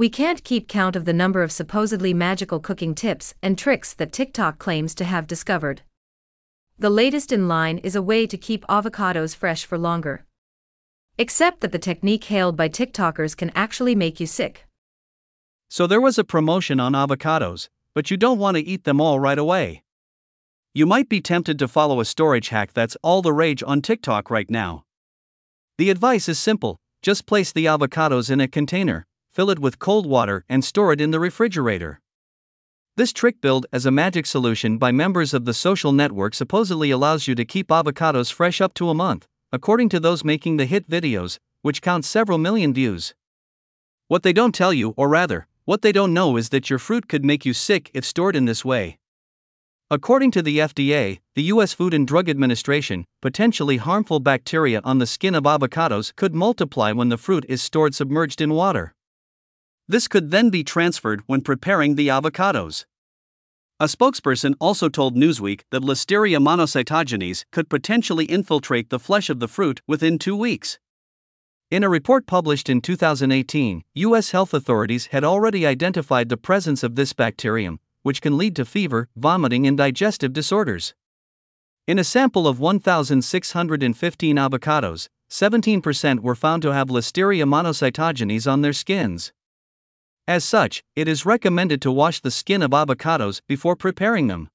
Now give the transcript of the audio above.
We can't keep count of the number of supposedly magical cooking tips and tricks that TikTok claims to have discovered. The latest in line is a way to keep avocados fresh for longer. Except that the technique hailed by TikTokers can actually make you sick. So there was a promotion on avocados, but you don't want to eat them all right away. You might be tempted to follow a storage hack that's all the rage on TikTok right now. The advice is simple just place the avocados in a container, fill it with cold water, and store it in the refrigerator. This trick billed as a magic solution by members of the social network supposedly allows you to keep avocados fresh up to a month, according to those making the hit videos, which count several million views. What they don't tell you, or rather, what they don't know is that your fruit could make you sick if stored in this way. According to the FDA, the U.S. Food and Drug Administration, potentially harmful bacteria on the skin of avocados could multiply when the fruit is stored submerged in water. This could then be transferred when preparing the avocados. A spokesperson also told Newsweek that Listeria monocytogenes could potentially infiltrate the flesh of the fruit within two weeks. In a report published in 2018, U.S. health authorities had already identified the presence of this bacterium, which can lead to fever, vomiting, and digestive disorders. In a sample of 1,615 avocados, 17% were found to have Listeria monocytogenes on their skins. As such, it is recommended to wash the skin of avocados before preparing them.